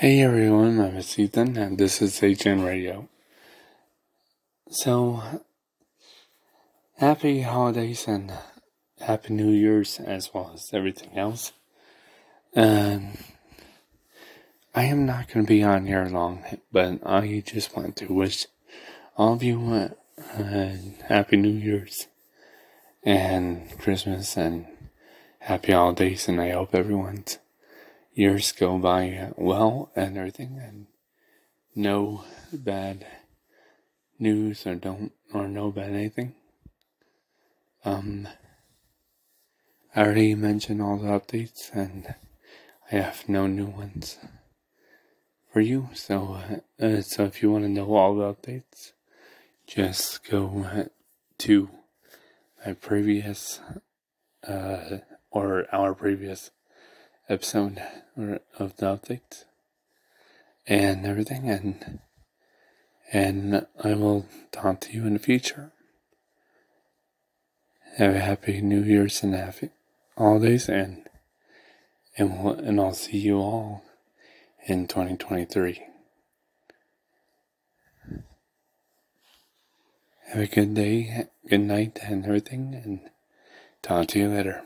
Hey everyone, is Ethan, and this is HN Radio. So, happy holidays and happy New Year's as well as everything else. And I am not going to be on here long, but I just want to wish all of you uh, happy New Year's and Christmas and happy holidays, and I hope everyone's years go by well and everything, and no bad news or don't or no bad anything. Um, I already mentioned all the updates, and I have no new ones for you. So, uh, so if you want to know all the updates, just go to my previous uh, or our previous episode of the update and everything and and I will talk to you in the future. Have a happy New Year's and happy holidays and and we'll, and I'll see you all in 2023. Have a good day, good night, and everything, and talk to you later.